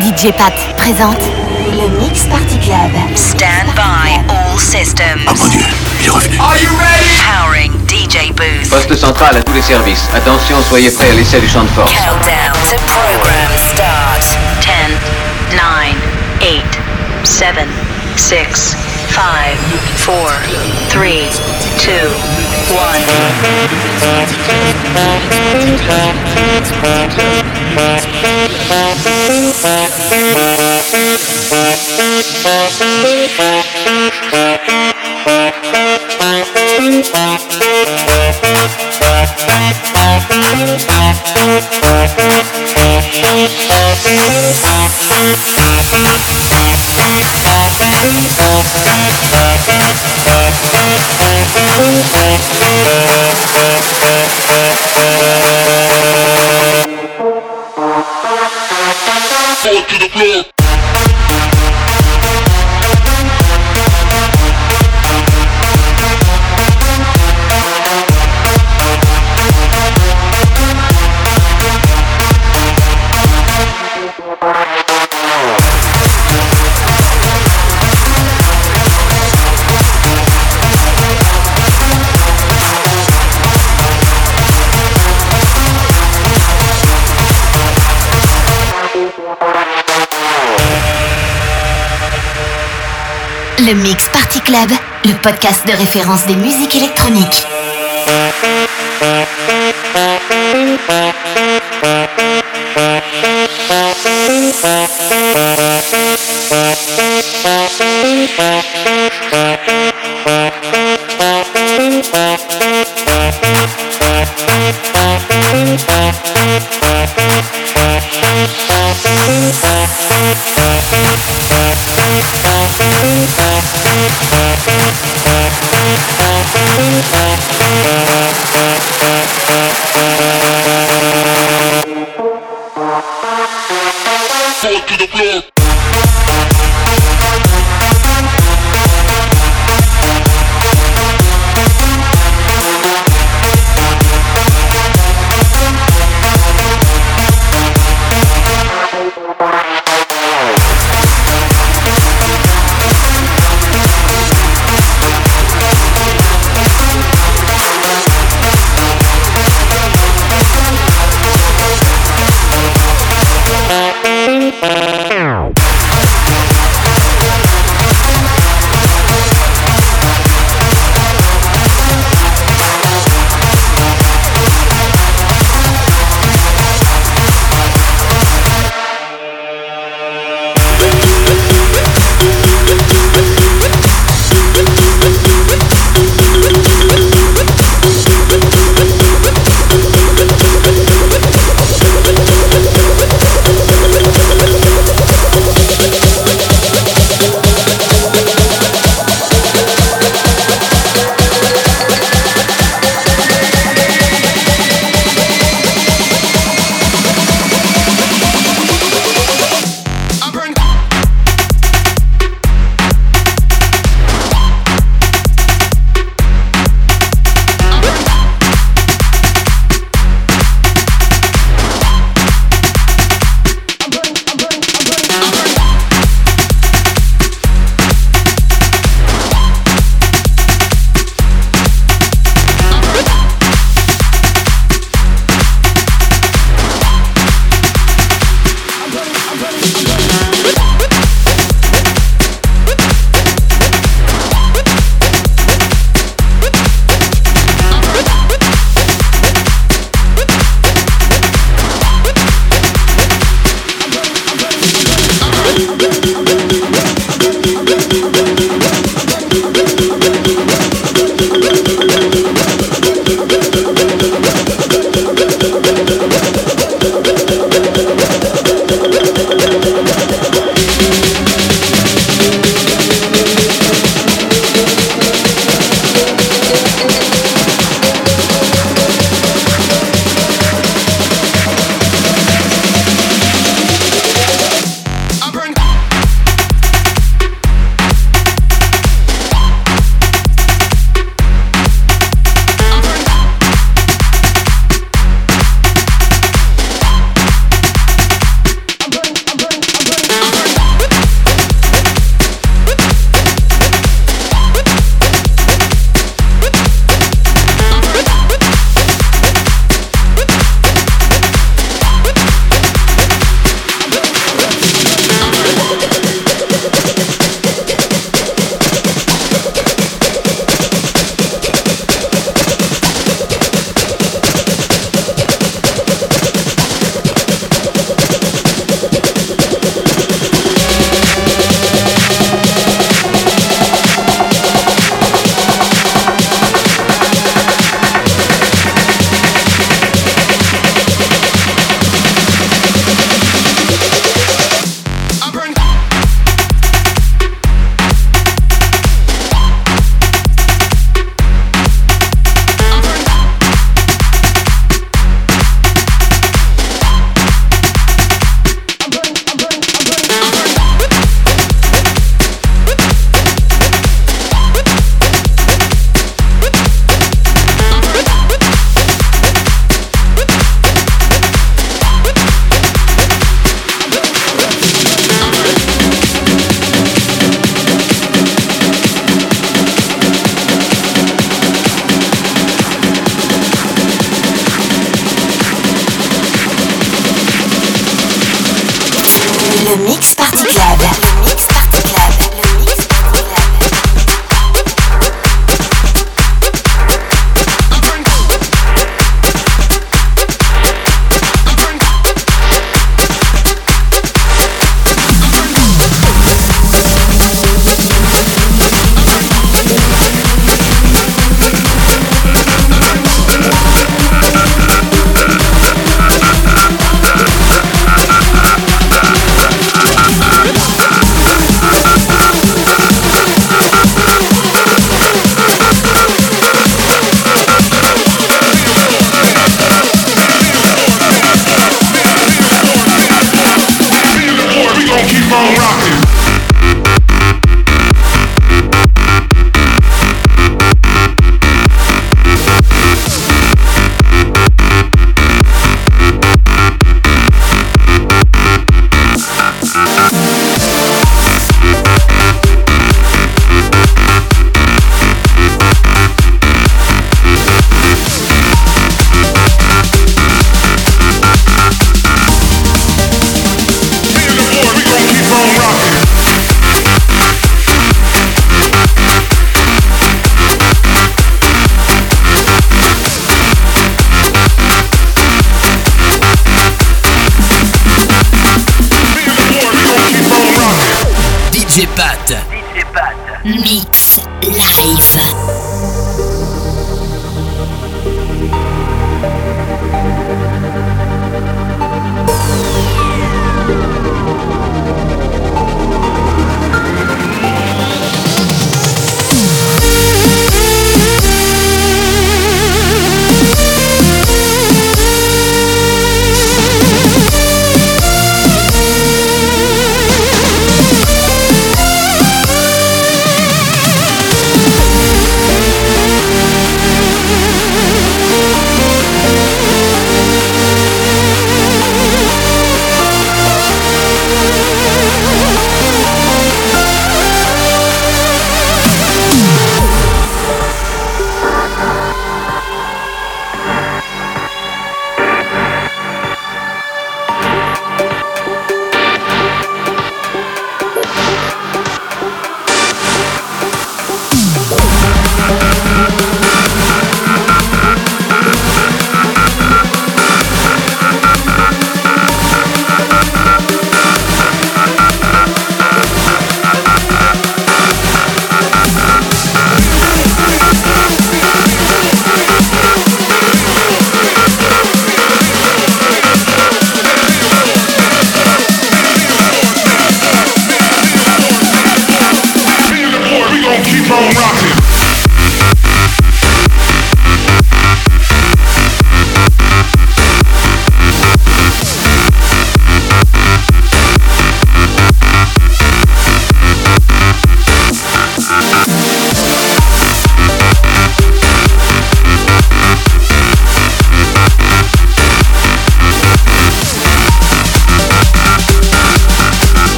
DJ Pat présente le Mix Party Club. Stand by all systems. Oh mon dieu, il est revenu. Are you ready? Powering DJ booth. Poste central à tous les services. Attention, soyez prêts à l'essai du champ de force. Countdown to program start. 10, 9, 8, 7, 6, 5, 4, 3, 2, Le Club, le podcast de référence des musiques électroniques.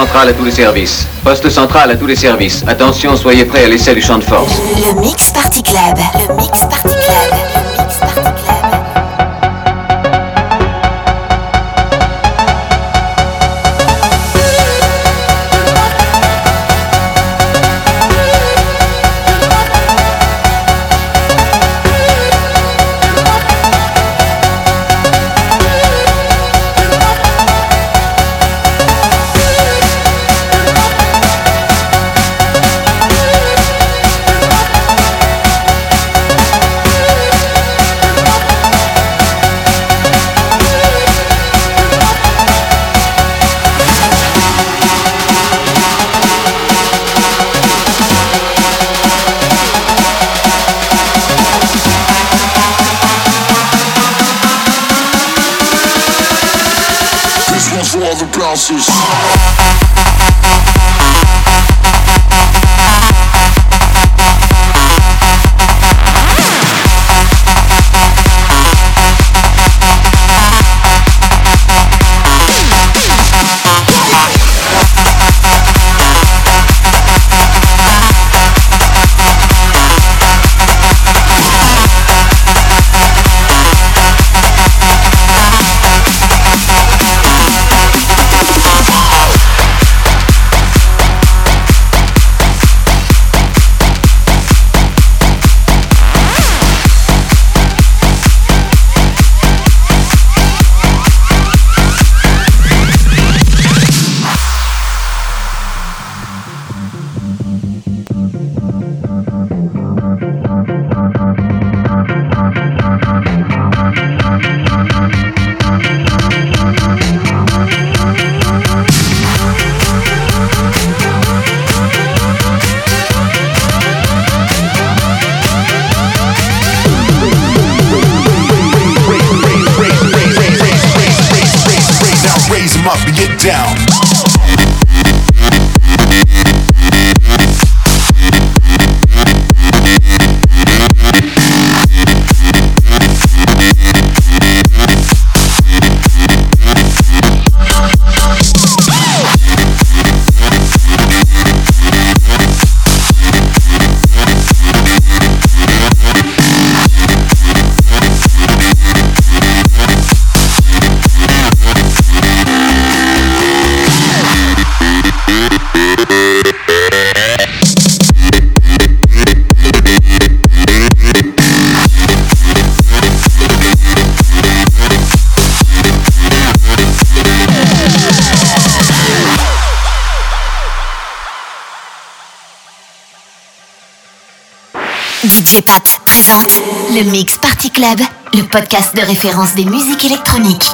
Central à tous les services. Poste central à tous les services. Attention, soyez prêts à l'essai du champ de force. Le Mix Party Club. Le Mix Party DJ Pat présente le Mix Party Club, le podcast de référence des musiques électroniques.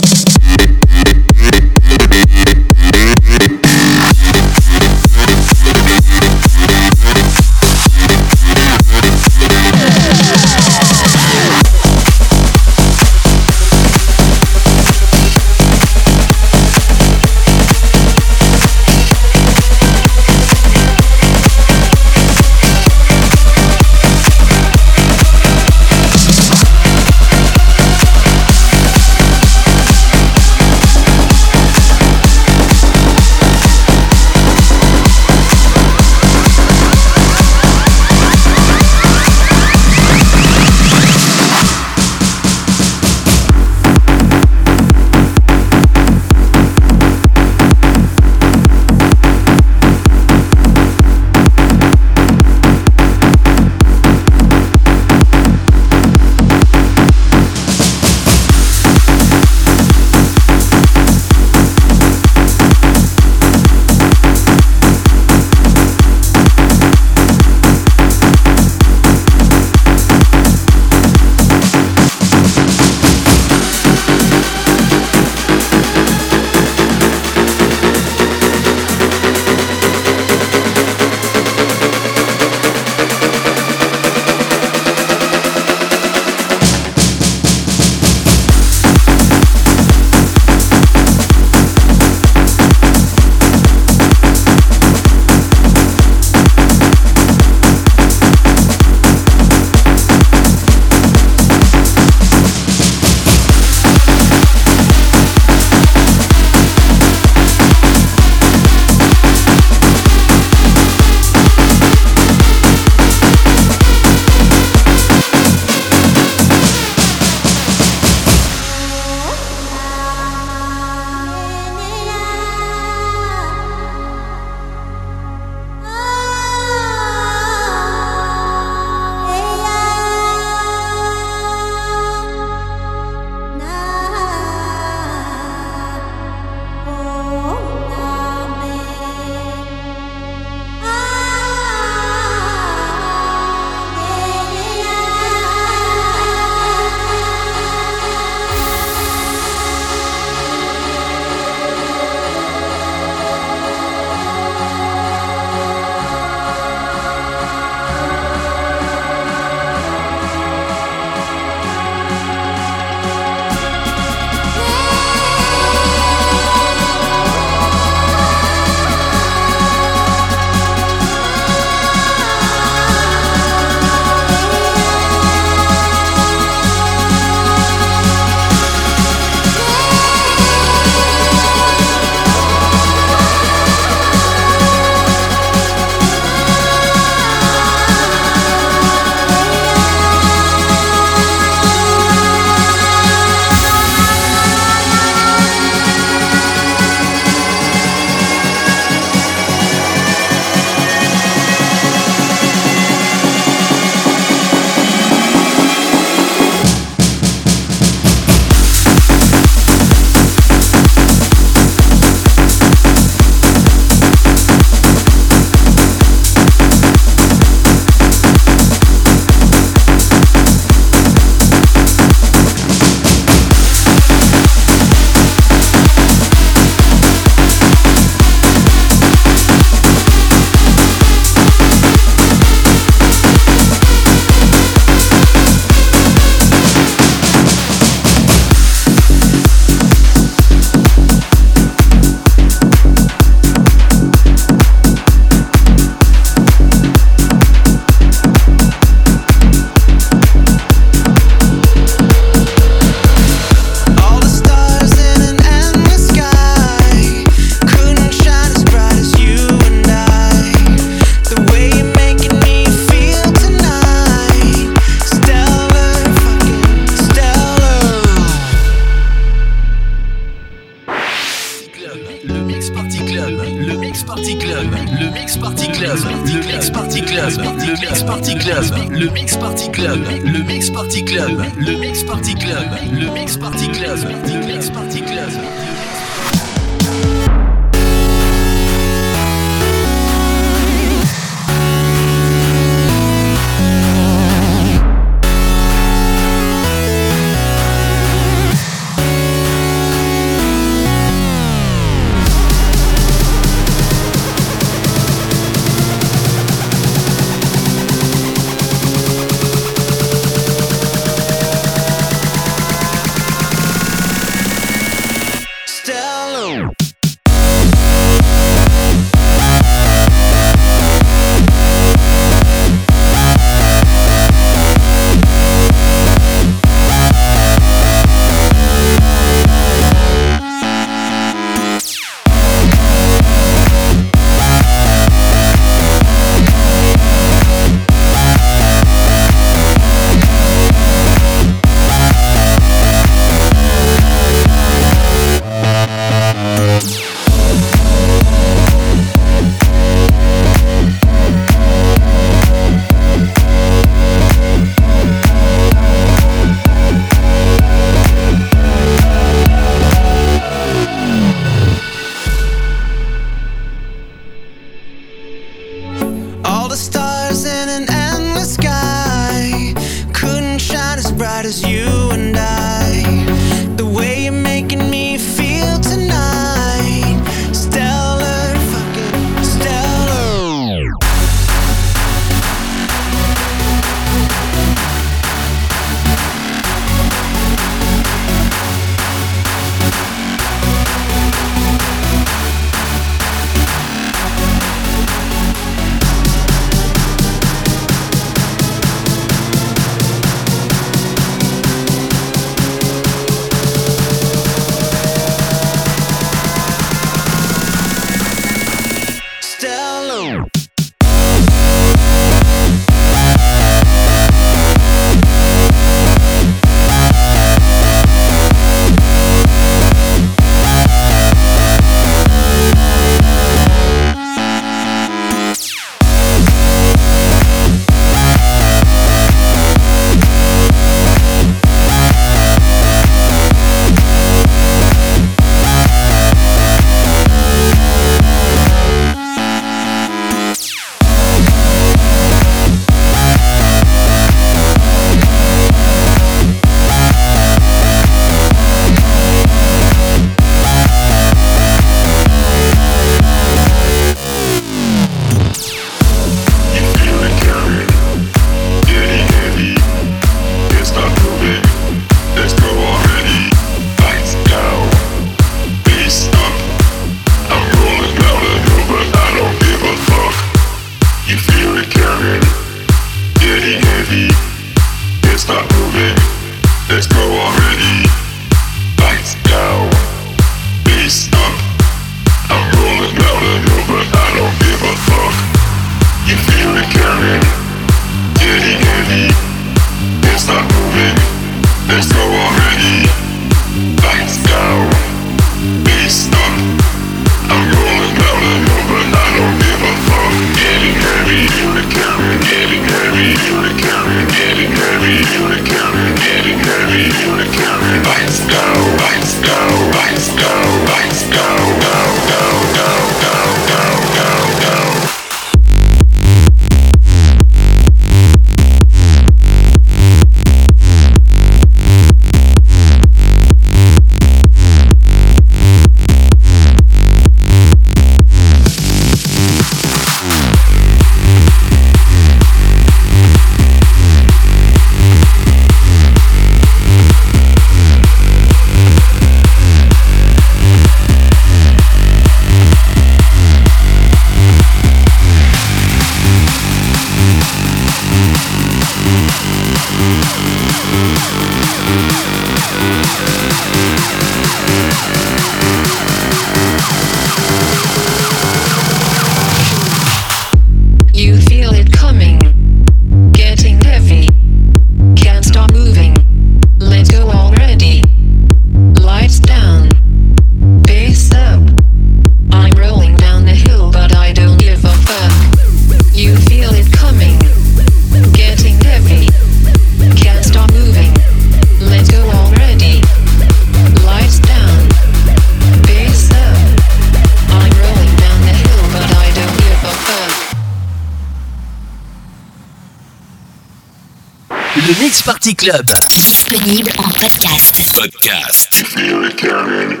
Party Club. Disponible en podcast. Podcast. You feel it coming,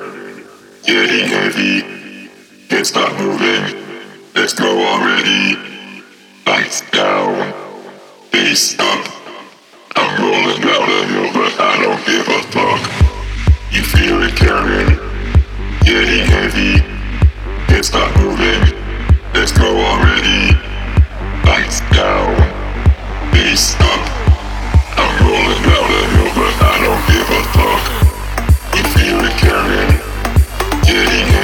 getting heavy. Can't stop moving. Let's go already. Lights down, face up. I'm rolling down the hill, but I don't give a fuck. You feel it coming, getting heavy. Can't stop moving. Let's go already. Lights down, face up. I don't give a fuck. You feel getting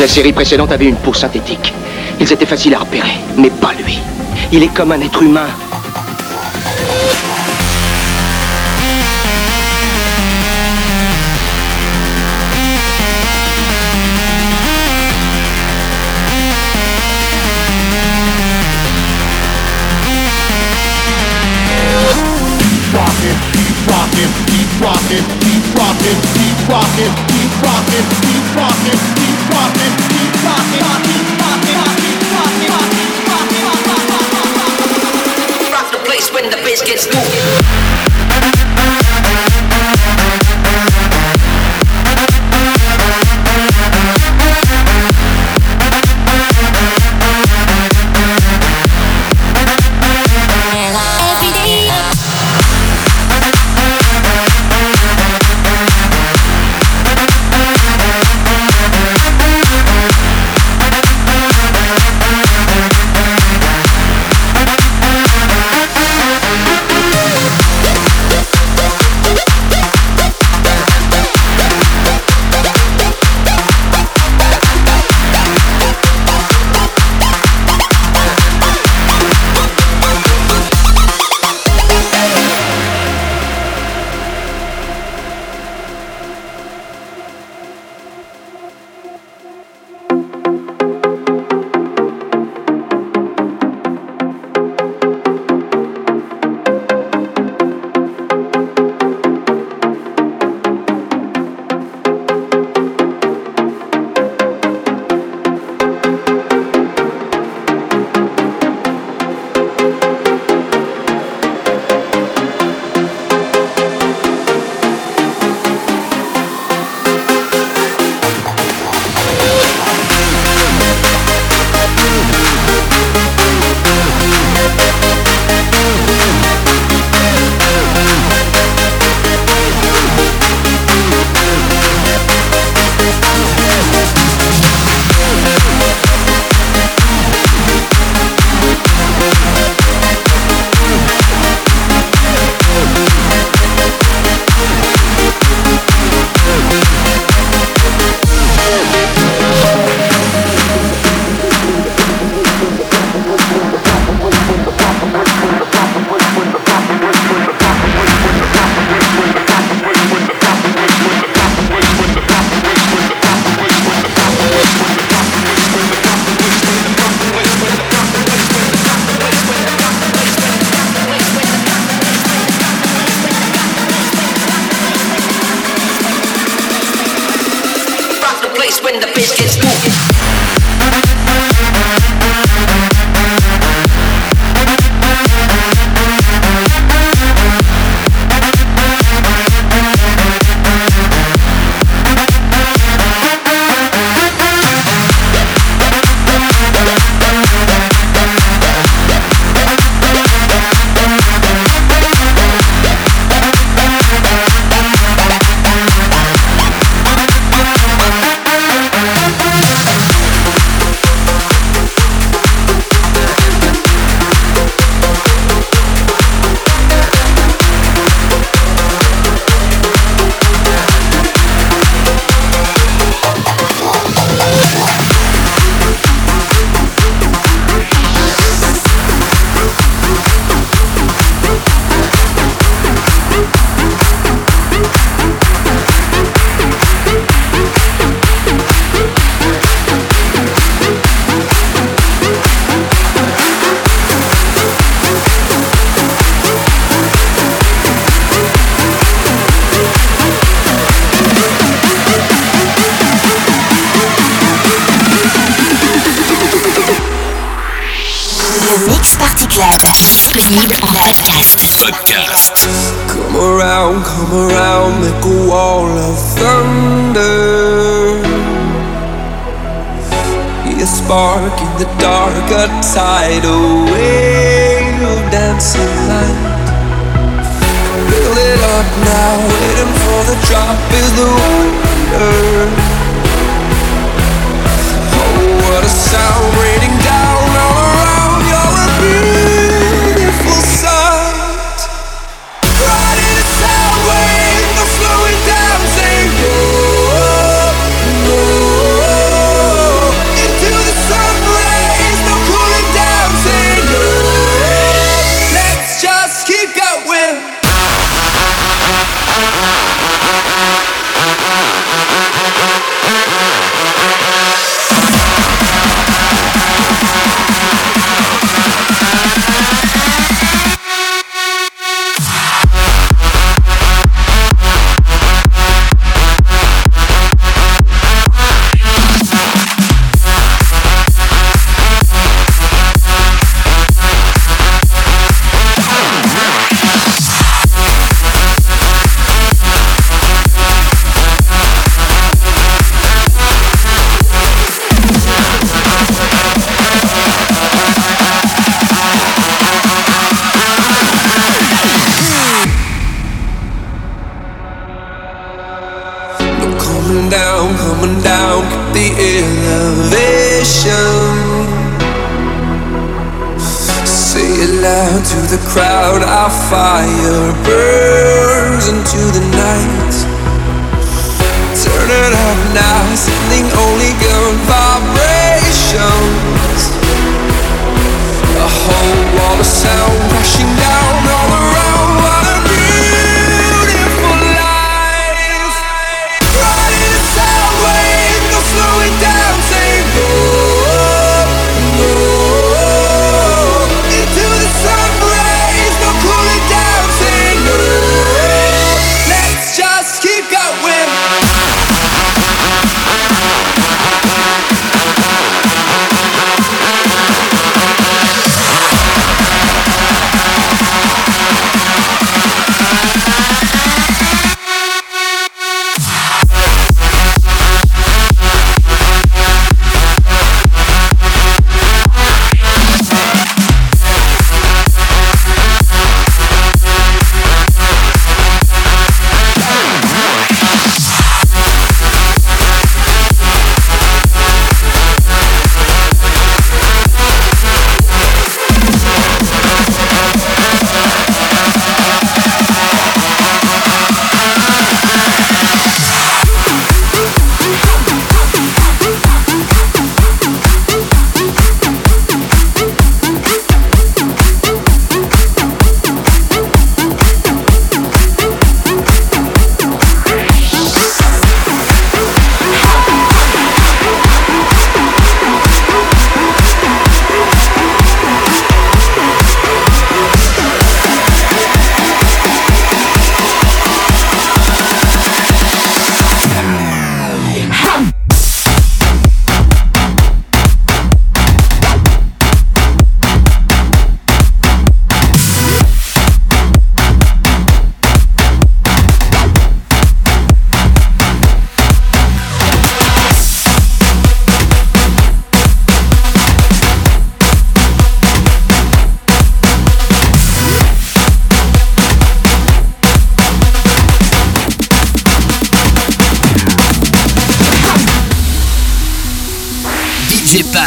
La série précédente avait une peau synthétique. Ils étaient faciles à repérer, mais pas lui. Il est comme un être humain.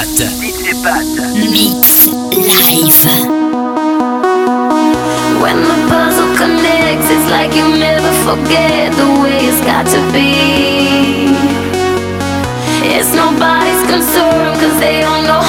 Pat. DJ Pat. Mix live. When the puzzle connects, it's like you never forget the way it's got to be. It's nobody's concern, cause they don't know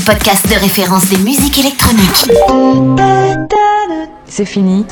podcast de référence des musiques électroniques. C'est fini.